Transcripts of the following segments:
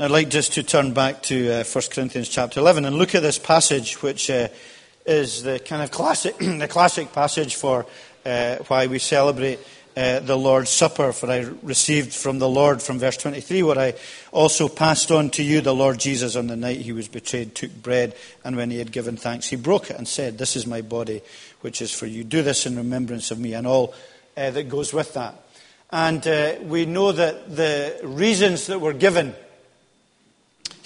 I'd like just to turn back to uh, 1 Corinthians chapter 11 and look at this passage, which uh, is the kind of classic, the classic passage for uh, why we celebrate uh, the Lord's Supper. For I received from the Lord, from verse 23, what I also passed on to you, the Lord Jesus, on the night he was betrayed, took bread, and when he had given thanks, he broke it and said, This is my body, which is for you. Do this in remembrance of me, and all uh, that goes with that. And uh, we know that the reasons that were given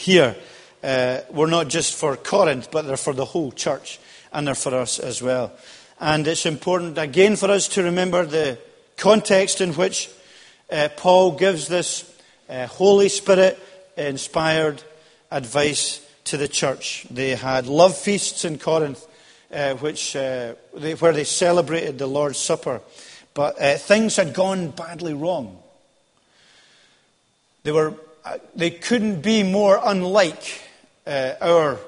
here uh, were not just for Corinth, but they're for the whole church and they're for us as well. And it's important again for us to remember the context in which uh, Paul gives this uh, Holy Spirit inspired advice to the church. They had love feasts in Corinth, uh, which, uh, they, where they celebrated the Lord's Supper. But uh, things had gone badly wrong. They were they couldn't be more unlike uh, our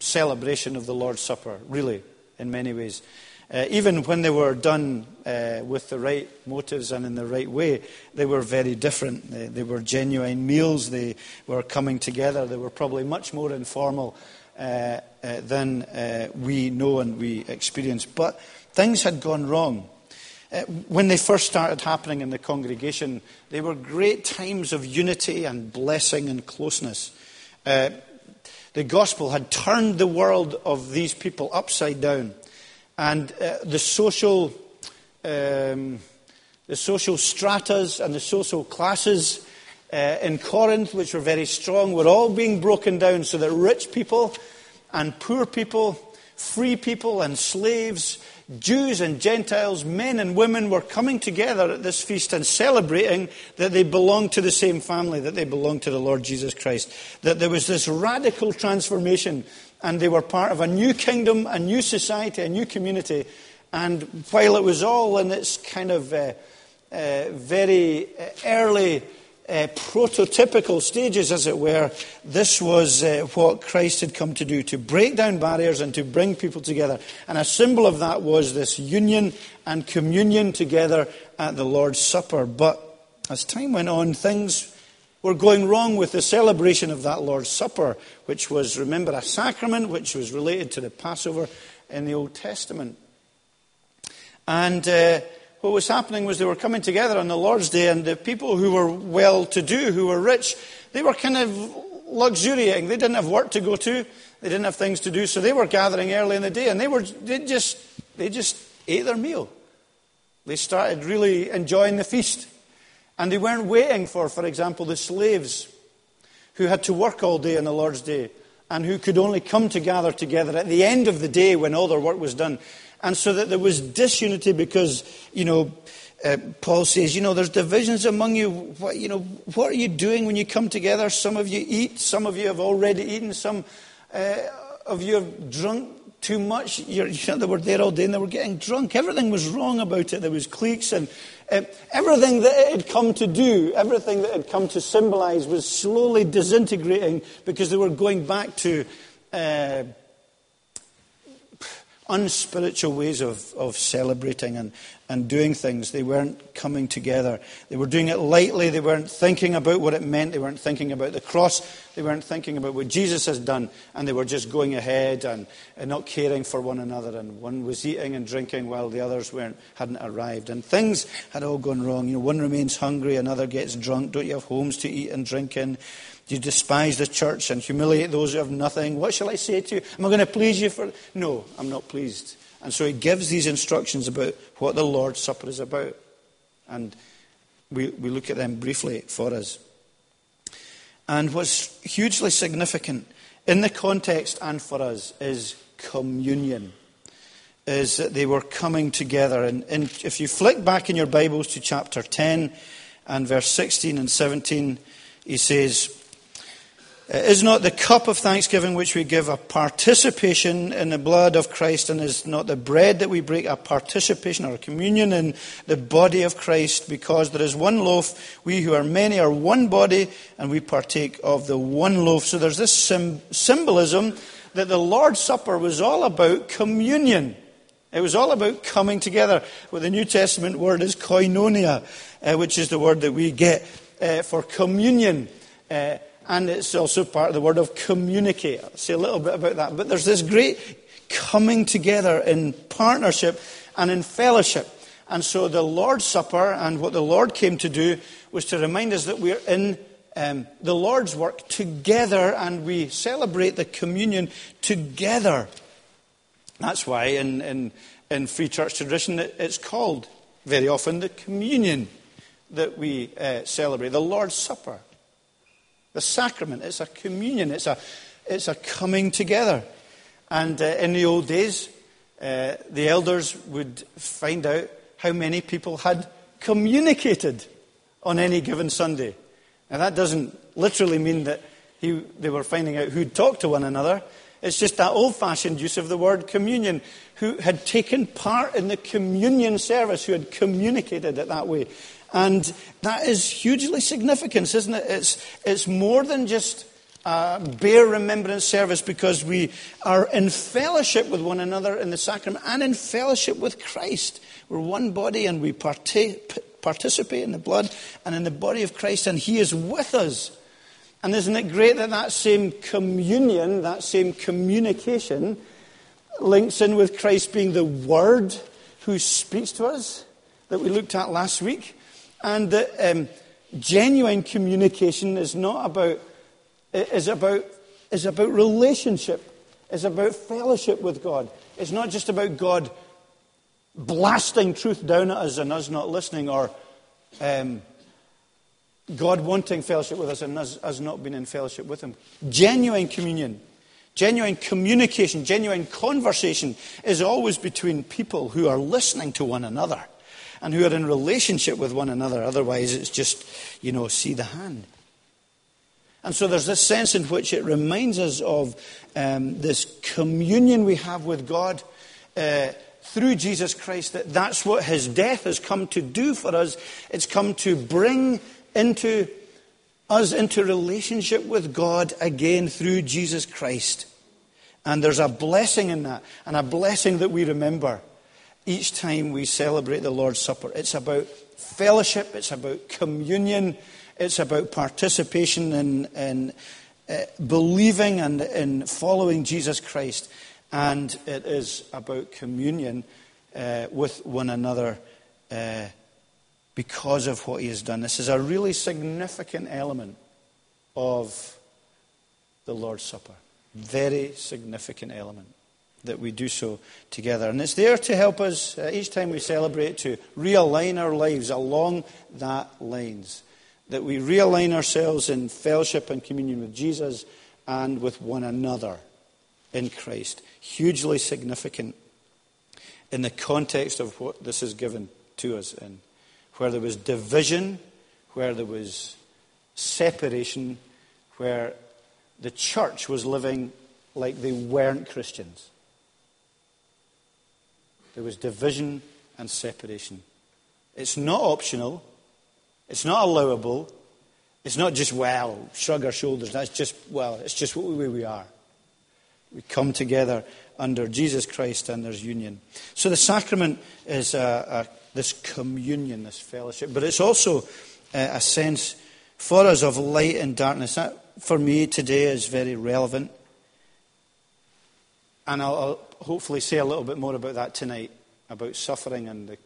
celebration of the Lord's Supper, really, in many ways. Uh, even when they were done uh, with the right motives and in the right way, they were very different. They, they, were genuine meals. They were coming together. They were probably much more informal uh, uh than we know and we experience. But things had gone wrong. Uh, when they first started happening in the congregation, they were great times of unity and blessing and closeness. Uh, the gospel had turned the world of these people upside down. And uh, the social. Um, the social stratas and the social classes uh, in Corinth, which were very strong, were all being broken down so that rich people and poor people, free people and slaves, Jews and Gentiles, men and women were coming together at this feast and celebrating that they belonged to the same family, that they belonged to the Lord Jesus Christ. That there was this radical transformation and they were part of a new kingdom, a new society, a new community. And while it was all in its kind of uh, uh, very uh, early uh, prototypical stages, as it were, this was uh, what Christ had come to do to break down barriers and to bring people together. And a symbol of that was this union and communion together at the Lord's Supper. But as time went on, things were going wrong with the celebration of that Lord's Supper, which was, remember, a sacrament which was related to the Passover in the Old Testament. And. Uh, what was happening was they were coming together on the Lord's Day, and the people who were well to do, who were rich, they were kind of luxuriating. They didn't have work to go to, they didn't have things to do, so they were gathering early in the day, and they, were, they, just, they just ate their meal. They started really enjoying the feast. And they weren't waiting for, for example, the slaves who had to work all day on the Lord's Day and who could only come to gather together at the end of the day when all their work was done. And so that there was disunity because, you know, uh, Paul says, you know, there's divisions among you. What, you know, what are you doing when you come together? Some of you eat, some of you have already eaten, some uh, of you have drunk too much. You're, you know, they were there all day and they were getting drunk. Everything was wrong about it. There was cliques and uh, everything that it had come to do, everything that it had come to symbolize was slowly disintegrating because they were going back to uh, unspiritual ways of, of celebrating and, and doing things. They weren't coming together. They were doing it lightly. They weren't thinking about what it meant. They weren't thinking about the cross. They weren't thinking about what Jesus has done. And they were just going ahead and, and not caring for one another. And one was eating and drinking while the others weren't, hadn't arrived. And things had all gone wrong. You know, one remains hungry, another gets drunk. Don't you have homes to eat and drink in? Do you despise the church and humiliate those who have nothing? What shall I say to you? Am I going to please you for. No, I'm not pleased. And so he gives these instructions about what the Lord's Supper is about. And we, we look at them briefly for us. And what's hugely significant in the context and for us is communion. Is that they were coming together. And, and if you flick back in your Bibles to chapter 10 and verse 16 and 17, he says, is not the cup of thanksgiving which we give a participation in the blood of Christ, and is not the bread that we break a participation or a communion in the body of Christ? Because there is one loaf, we who are many are one body, and we partake of the one loaf. So there's this sim- symbolism that the Lord's Supper was all about communion. It was all about coming together. Well, the New Testament word is koinonia, uh, which is the word that we get uh, for communion. Uh, and it's also part of the word of communicate. I'll say a little bit about that. But there's this great coming together in partnership and in fellowship. And so the Lord's Supper and what the Lord came to do was to remind us that we're in um, the Lord's work together and we celebrate the communion together. That's why in, in, in free church tradition it, it's called very often the communion that we uh, celebrate, the Lord's Supper. The sacrament, it's a communion, it's a, it's a coming together. And uh, in the old days, uh, the elders would find out how many people had communicated on any given Sunday. Now, that doesn't literally mean that he, they were finding out who'd talked to one another. It's just that old fashioned use of the word communion, who had taken part in the communion service, who had communicated it that way. And that is hugely significant, isn't it? It's, it's more than just a bare remembrance service because we are in fellowship with one another in the sacrament and in fellowship with Christ. We're one body and we participate in the blood and in the body of Christ, and He is with us. And isn't it great that that same communion, that same communication, links in with Christ being the Word who speaks to us that we looked at last week? And that um, genuine communication is not about, is about, is about relationship, is about fellowship with God. It's not just about God blasting truth down at us and us not listening, or um, God wanting fellowship with us and us, us not being in fellowship with Him. Genuine communion, genuine communication, genuine conversation is always between people who are listening to one another and who are in relationship with one another. Otherwise, it's just, you know, see the hand. And so there's this sense in which it reminds us of um, this communion we have with God uh, through Jesus Christ, that that's what his death has come to do for us. It's come to bring into us into relationship with God again through Jesus Christ. And there's a blessing in that, and a blessing that we remember each time we celebrate the Lord's Supper. It's about fellowship, it's about communion, it's about participation in, in uh, believing and in following Jesus Christ. And it is about communion uh, with one another uh, because of what he has done. This is a really significant element of the Lord's Supper. Very significant element that we do so together. And it's there to help us uh, each time we celebrate to realign our lives along that lines. That we realign ourselves in fellowship and communion with Jesus and with one another in Christ. Hugely significant in the context of what this is given to us in. Where there was division, where there was separation, where the church was living like they weren't Christians. There was division and separation. It's not optional. It's not allowable. It's not just, well, shrug our shoulders. That's just, well, it's just what we, we are. We come together under Jesus Christ and there's union. So the sacrament is a, a, this communion, this fellowship, but it's also a, a sense for us of light and darkness. That, for me, today is very relevant. And I'll, I'll hopefully say a little bit more about that tonight, about suffering and, the,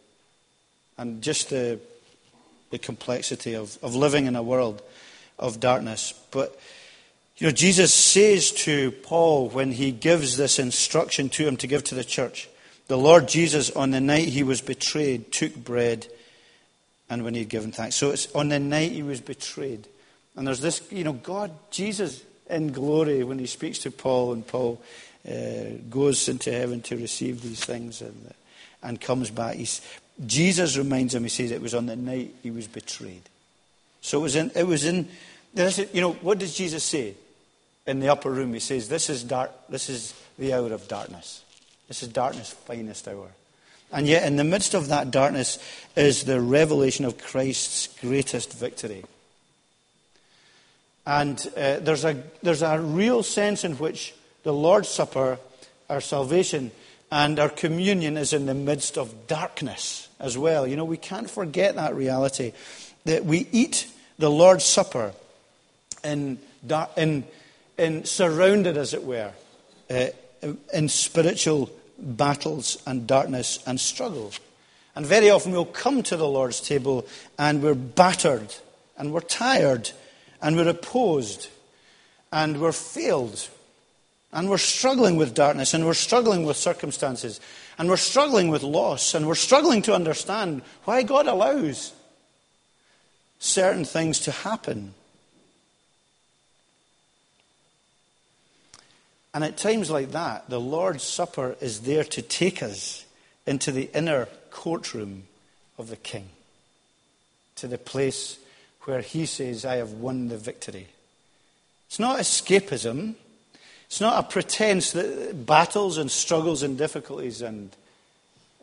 and just the, the complexity of, of living in a world of darkness. But, you know, Jesus says to Paul when he gives this instruction to him to give to the church, the Lord Jesus, on the night he was betrayed, took bread and when he had given thanks. So it's on the night he was betrayed. And there's this, you know, God, Jesus in glory when he speaks to Paul, and Paul uh, goes into heaven to receive these things and, and comes back. He's, Jesus reminds him, he says, it was on the night he was betrayed. So it was in, it was in you know, what does Jesus say in the upper room? He says, this is dark, this is the hour of darkness. This is darkness' finest hour. And yet, in the midst of that darkness is the revelation of Christ's greatest victory. And uh, there's, a, there's a real sense in which the Lord's Supper, our salvation, and our communion is in the midst of darkness as well. You know, we can't forget that reality that we eat the Lord's Supper in in, in surrounded, as it were, uh, in spiritual battles and darkness and struggle. And very often we'll come to the Lord's table and we're battered and we're tired and we're opposed and we're failed and we're struggling with darkness and we're struggling with circumstances and we're struggling with loss and we're struggling to understand why God allows certain things to happen. And at times like that, the Lord's Supper is there to take us into the inner courtroom of the King, to the place where He says, I have won the victory. It's not escapism. It's not a pretense that battles and struggles and difficulties and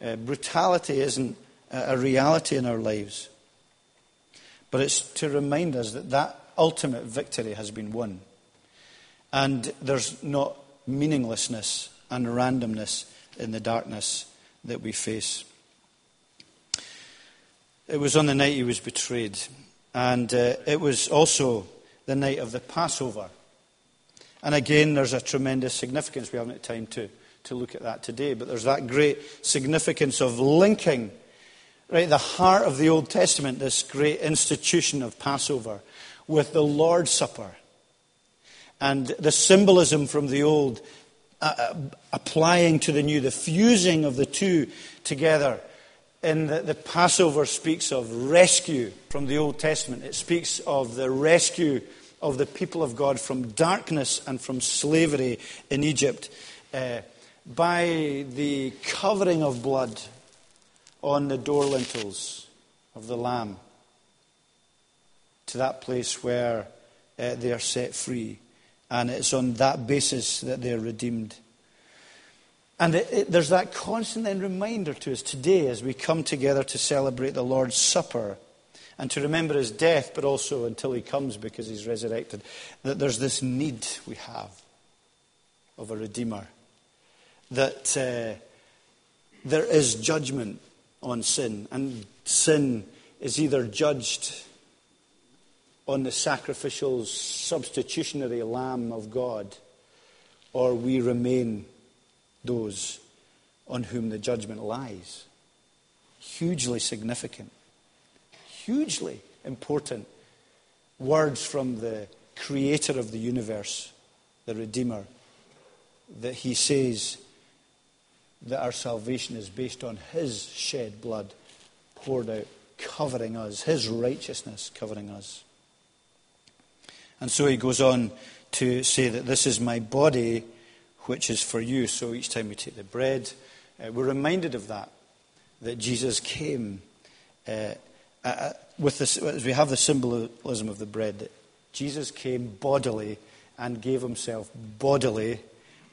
uh, brutality isn't a reality in our lives. But it's to remind us that that ultimate victory has been won. And there's not meaninglessness and randomness in the darkness that we face. It was on the night he was betrayed, and uh, it was also the night of the Passover. And again, there's a tremendous significance. We haven't had time to, to look at that today, but there's that great significance of linking right, the heart of the Old Testament, this great institution of Passover, with the Lord's Supper and the symbolism from the old uh, uh, applying to the new, the fusing of the two together. In the, the Passover speaks of rescue from the Old Testament. It speaks of the rescue of the people of God from darkness and from slavery in Egypt uh, by the covering of blood on the door lintels of the Lamb to that place where uh, they are set free. And it's on that basis that they're redeemed. And it, it, there's that constant reminder to us today as we come together to celebrate the Lord's Supper and to remember his death, but also until he comes because he's resurrected, that there's this need we have of a Redeemer. That uh, there is judgment on sin, and sin is either judged on the sacrificial, substitutionary Lamb of God, or we remain those on whom the judgment lies. Hugely significant, hugely important words from the creator of the universe, the Redeemer, that he says that our salvation is based on his shed blood poured out, covering us, his righteousness covering us. And so he goes on to say that this is my body, which is for you. So each time we take the bread, uh, we're reminded of that, that Jesus came uh, uh, with this, as we have the symbolism of the bread, that Jesus came bodily and gave himself bodily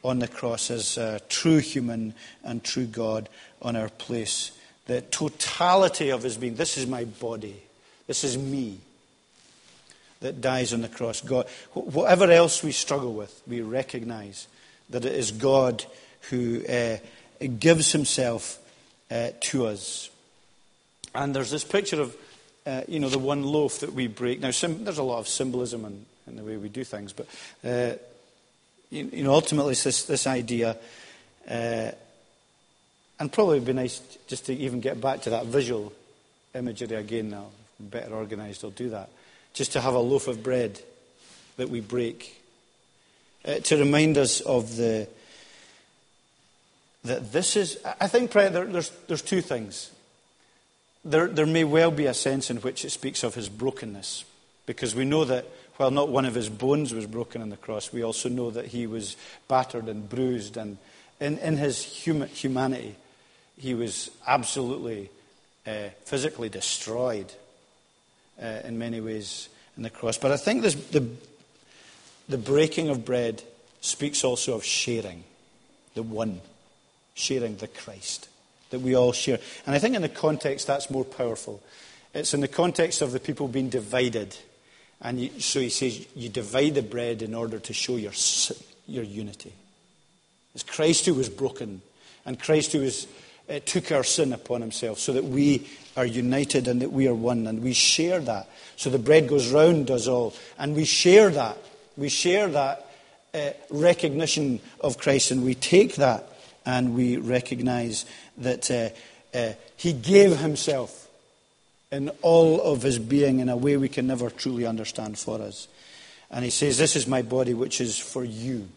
on the cross as true human and true God on our place. The totality of his being, this is my body, this is me that dies on the cross. God, whatever else we struggle with, we recognize that it is God who uh, gives himself uh, to us. And there's this picture of, uh, you know, the one loaf that we break. Now, sim- there's a lot of symbolism in, in, the way we do things, but, uh, you, you, know, ultimately it's this, this idea, uh, and probably it'd be nice just to even get back to that visual imagery again now. Better organized, I'll do that just to have a loaf of bread that we break. Uh, to remind us of the that this is I think there, there's, there's two things. There, there may well be a sense in which it speaks of his brokenness, because we know that while not one of his bones was broken on the cross, we also know that he was battered and bruised, and in, in his human, humanity, he was absolutely uh, physically destroyed uh, in many ways in the cross. But I think this, the, the breaking of bread speaks also of sharing, the one, sharing the Christ that we all share. And I think in the context that's more powerful. It's in the context of the people being divided. And you, so he says, you divide the bread in order to show your, your unity. It's Christ who was broken, and Christ who was, uh, took our sin upon himself so that we are united and that we are one and we share that. So the bread goes round us all and we share that We share that uh, recognition of Christ, and we take that and we recognize that uh, uh, He gave Himself in all of His being in a way we can never truly understand for us. And He says, This is my body, which is for you.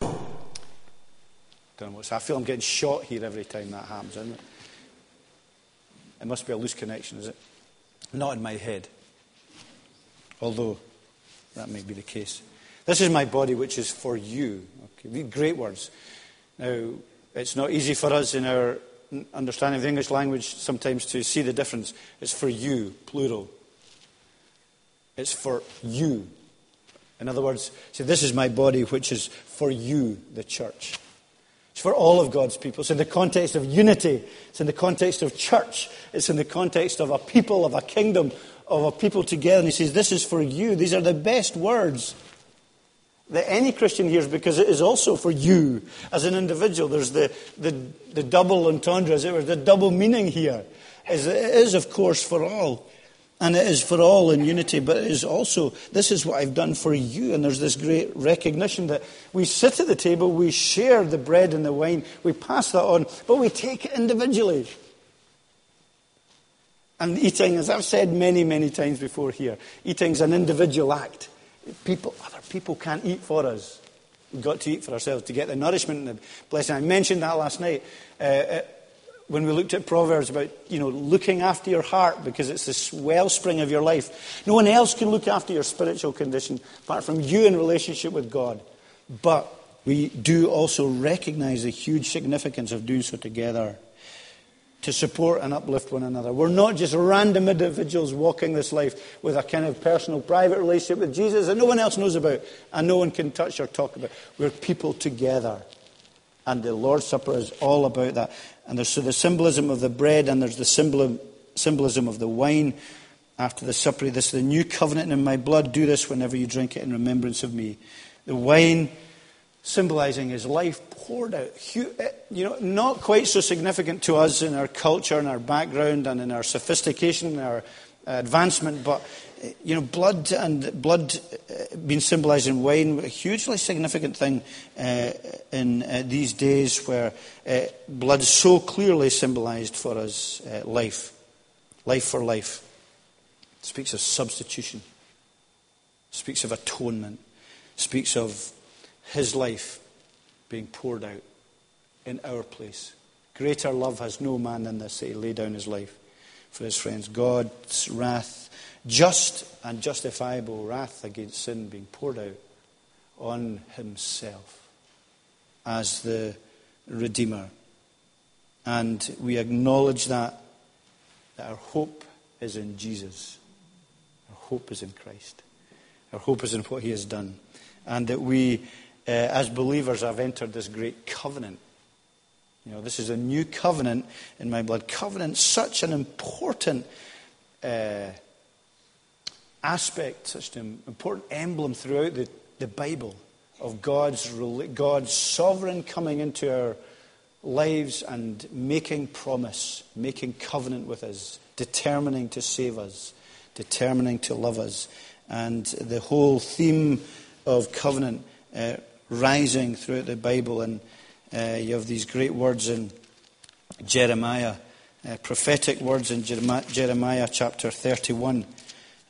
Don't know what's, I feel I'm getting shot here every time that happens, isn't it? It must be a loose connection, is it? Not in my head. Although that may be the case. This is my body, which is for you. Okay, great words. Now, it's not easy for us in our understanding of the English language sometimes to see the difference. It's for you, plural. It's for you. In other words, say, this is my body, which is for you, the church. It's for all of God's people. It's in the context of unity. It's in the context of church. It's in the context of a people, of a kingdom, of a people together. And he says, This is for you. These are the best words that any Christian hears because it is also for you as an individual. There's the, the, the double entendre, as it were, the double meaning here. Is it is, of course, for all. And it is for all in unity, but it is also, this is what I've done for you. And there's this great recognition that we sit at the table, we share the bread and the wine, we pass that on, but we take it individually. And eating, as I've said many, many times before here, eating is an individual act. People, other people can't eat for us. We've got to eat for ourselves to get the nourishment and the blessing. I mentioned that last night uh, uh, when we looked at Proverbs about, you know, looking after your heart because it's the wellspring of your life. No one else can look after your spiritual condition apart from you in relationship with God. But we do also recognize the huge significance of doing so together to support and uplift one another. We're not just random individuals walking this life with a kind of personal, private relationship with Jesus that no one else knows about and no one can touch or talk about. We're people together. And the Lord's Supper is all about that. And there's so the symbolism of the bread and there's the symbol, symbolism of the wine after the supper. This is the new covenant in my blood. Do this whenever you drink it in remembrance of me. The wine symbolizing his life poured out. Eh, you know, not quite so significant to us in our culture and our background and in our sophistication and our advancement, but eh, you know, blood and blood eh, being symbolized in wine, a hugely significant thing uh, in uh, these days where uh, blood so clearly symbolized for us life, life for life. It speaks of substitution, speaks of atonement, speaks of his life being poured out in our place. Greater love has no man than this, that he lay down his life for his friends. God's wrath, just and justifiable wrath against sin being poured out on himself as the Redeemer. And we acknowledge that, that our hope is in Jesus. Our hope is in Christ. Our hope is in what he has done. And that we uh, as believers, I've entered this great covenant. You know, this is a new covenant in my blood. Covenant, such an important uh, aspect, such an important emblem throughout the, the Bible of God's, God's sovereign coming into our lives and making promise, making covenant with us, determining to save us, determining to love us. And the whole theme of covenant uh, rising throughout the Bible. And uh, you have these great words in Jeremiah, uh, prophetic words in Jeremiah, chapter 31.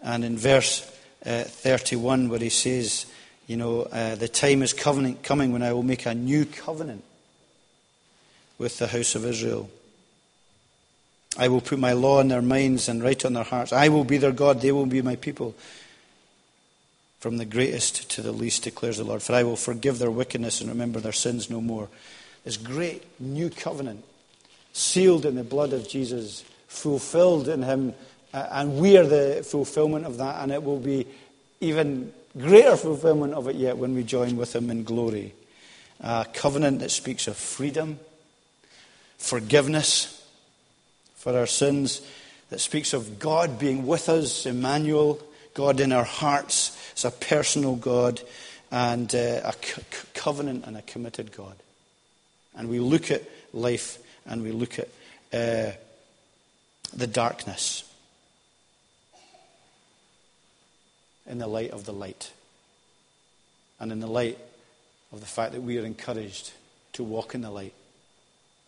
And in verse uh, 31, where he says, You know, uh, the time is covenant coming when I will make a new covenant with the house of Israel. I will put my law in their minds and write on their hearts. I will be their God, they will be my people. From the greatest to the least, declares the Lord. For I will forgive their wickedness and remember their sins no more. This great new covenant, sealed in the blood of Jesus, fulfilled in Him, and we are the fulfillment of that, and it will be even greater fulfillment of it yet when we join with Him in glory. A covenant that speaks of freedom, forgiveness for our sins, that speaks of God being with us, Emmanuel, God in our hearts, it's a personal God and uh, a co- covenant and a committed God. And we look at life and we look at uh, the darkness in the light of the light. and in the light of the fact that we are encouraged to walk in the light,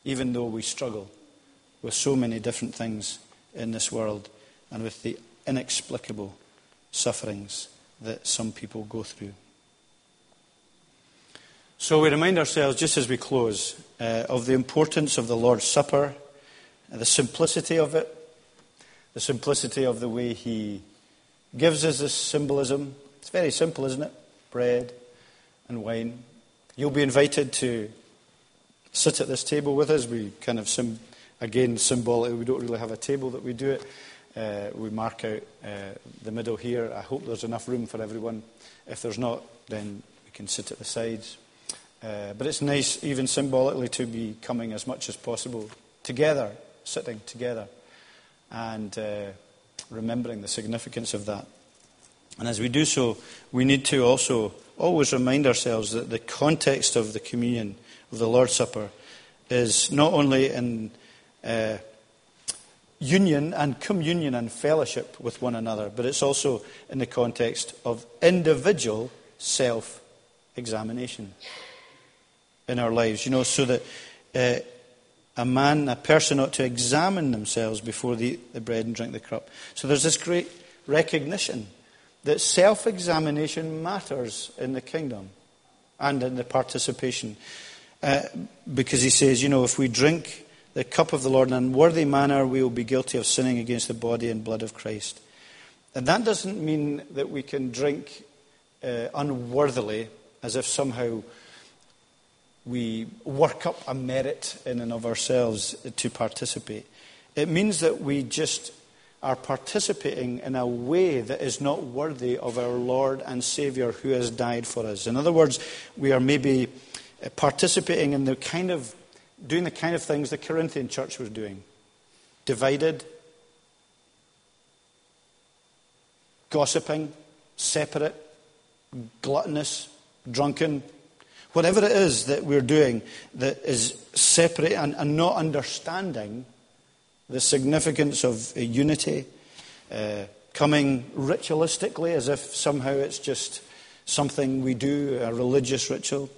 even though we struggle with so many different things in this world and with the inexplicable sufferings that some people go through. So we remind ourselves, just as we close, uh, of the importance of the Lord's Supper, the simplicity of it, the simplicity of the way He gives us this symbolism. It's very simple, isn't it? Bread and wine. You'll be invited to sit at this table with us. We kind of, sim- again, symbolically, we don't really have a table that we do it. Uh, we mark out uh, the middle here. I hope there's enough room for everyone. If there's not, then we can sit at the sides. Uh, but it's nice, even symbolically, to be coming as much as possible together, sitting together, and uh, remembering the significance of that. And as we do so, we need to also always remind ourselves that the context of the communion, of the Lord's Supper, is not only in uh, union and communion and fellowship with one another, but it's also in the context of individual self examination in our lives. You know, so that uh, a man, a person ought to examine themselves before they eat the bread and drink the cup. So there's this great recognition that self examination matters in the kingdom and in the participation. Uh, because he says, you know, if we drink the cup of the Lord in an unworthy manner, we will be guilty of sinning against the body and blood of Christ. And that doesn't mean that we can drink uh, unworthily as if somehow we work up a merit in and of ourselves to participate. It means that we just are participating in a way that is not worthy of our Lord and Saviour who has died for us. In other words, we are maybe participating in the kind of doing the kind of things the Corinthian church was doing divided, gossiping, separate, gluttonous, drunken. Whatever it is that we're doing that is separate and, and not understanding the significance of unity, uh, coming ritualistically as if somehow it's just something we do, a religious ritual,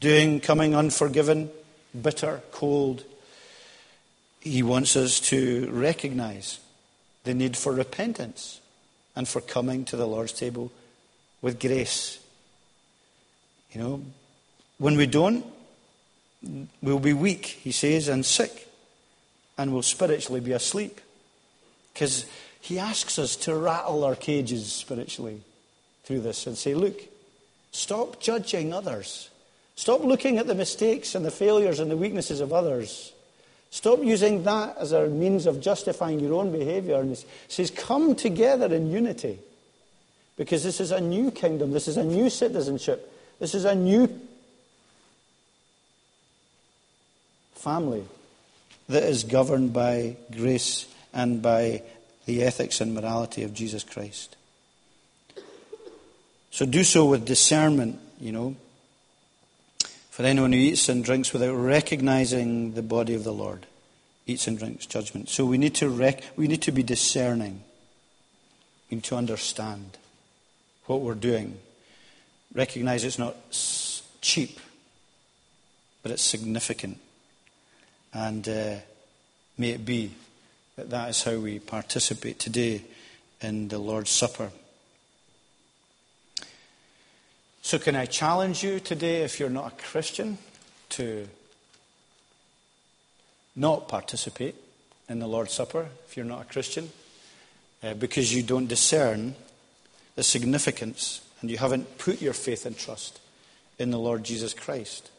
doing, coming unforgiven, bitter, cold. He wants us to recognize the need for repentance and for coming to the Lord's table with grace. You know, when we don't, we'll be weak, he says, and sick, and we'll spiritually be asleep. Because he asks us to rattle our cages spiritually through this and say, look, stop judging others. Stop looking at the mistakes and the failures and the weaknesses of others. Stop using that as a means of justifying your own behavior. And he says, come together in unity. Because this is a new kingdom. This is a new citizenship. This is a new family that is governed by grace and by the ethics and morality of Jesus Christ. So do so with discernment, you know. For anyone who eats and drinks without recognizing the body of the Lord eats and drinks judgment. So we need to, rec- we need to be discerning. We need to understand what we're doing. Recognize it's not cheap, but it's significant. And uh, may it be that that is how we participate today in the Lord's Supper. So, can I challenge you today, if you're not a Christian, to not participate in the Lord's Supper if you're not a Christian, uh, because you don't discern the significance and you haven't put your faith and trust in the Lord Jesus Christ.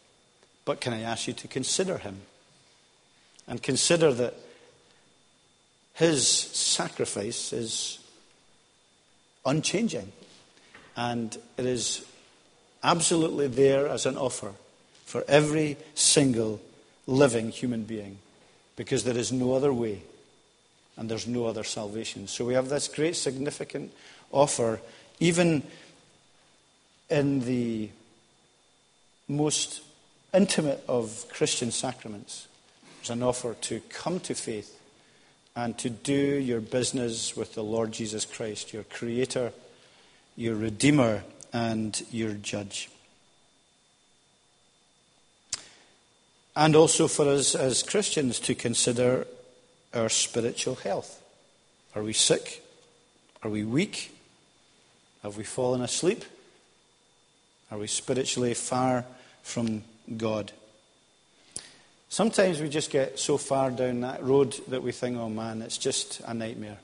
But can I ask you to consider him? And consider that his sacrifice is unchanging. And it is absolutely there as an offer for every single living human being because there is no other way and there's no other salvation. So we have this great significant offer, even in the most intimate of Christian sacraments. There's an offer to come to faith and to do your business with the Lord Jesus Christ, your Creator, your Redeemer, and your judge. And also for us as Christians to consider our spiritual health. Are we sick? Are we weak? Have we fallen asleep? Are we spiritually far from God? Sometimes we just get so far down that road that we think, oh man, it's just a nightmare.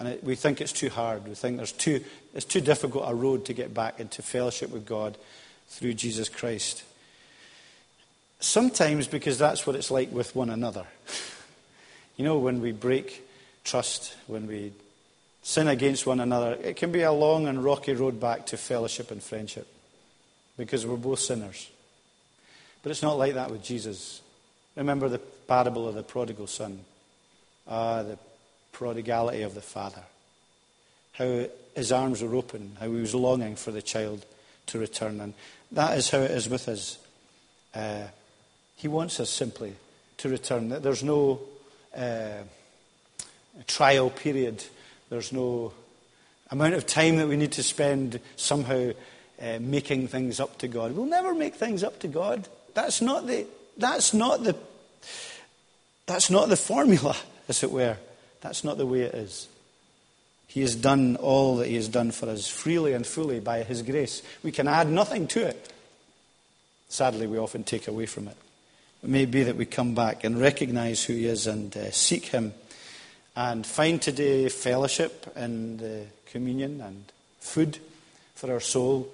And it, we think it's too hard. We think there's too, it's too difficult a road to get back into fellowship with God through Jesus Christ. Sometimes because that's what it's like with one another. you know, when we break trust, when we sin against one another, it can be a long and rocky road back to fellowship and friendship because we're both sinners. But it's not like that with Jesus. Remember the parable of the prodigal son. Ah, the prodigality of the father. How his arms were open, how he was longing for the child to return. And that is how it is with us. Uh, he wants us simply to return. There's no uh, trial period, there's no amount of time that we need to spend somehow uh, making things up to God. We'll never make things up to God. That's not the, that's not the, that's not the formula, as it were. That's not the way it is. He has done all that He has done for us freely and fully by His grace. We can add nothing to it. Sadly, we often take away from it. It may be that we come back and recognize who He is and uh, seek Him and find today fellowship and the communion and food for our soul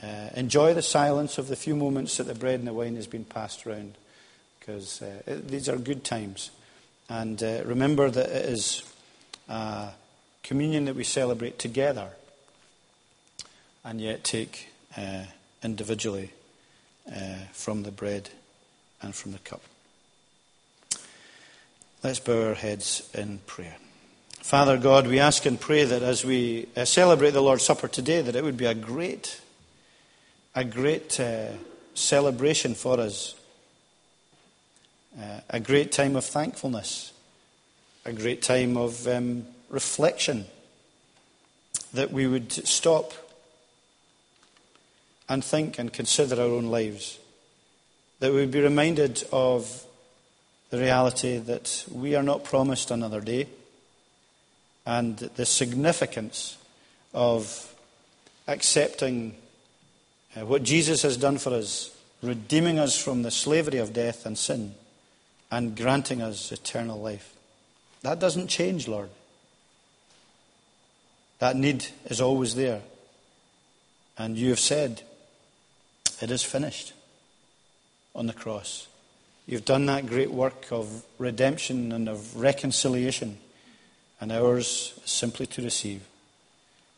uh, enjoy the silence of the few moments that the bread and the wine has been passed around, because uh, these are good times. And uh, remember that it is communion that we celebrate together, and yet take uh, individually uh, from the bread and from the cup. Let's bow our heads in prayer. Father God, we ask and pray that as we uh, celebrate the Lord's Supper today, that it would be a great a great uh, celebration for us, uh, a great time of thankfulness, a great time of um, reflection, that we would stop and think and consider our own lives, that we would be reminded of the reality that we are not promised another day, and the significance of accepting uh, what Jesus has done for us, redeeming us from the slavery of death and sin, and granting us eternal life. That doesn't change, Lord. That need is always there. And you have said, it is finished on the cross. You've done that great work of redemption and of reconciliation, and ours is simply to receive.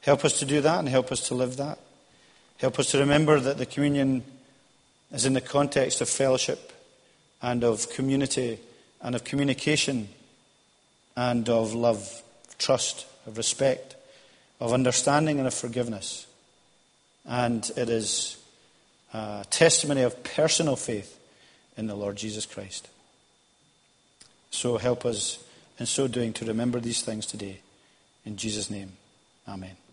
Help us to do that and help us to live that. Help us to remember that the communion is in the context of fellowship and of community and of communication and of love, trust, of respect, of understanding and of forgiveness. And it is a testimony of personal faith in the Lord Jesus Christ. So help us in so doing to remember these things today. In Jesus' name, amen.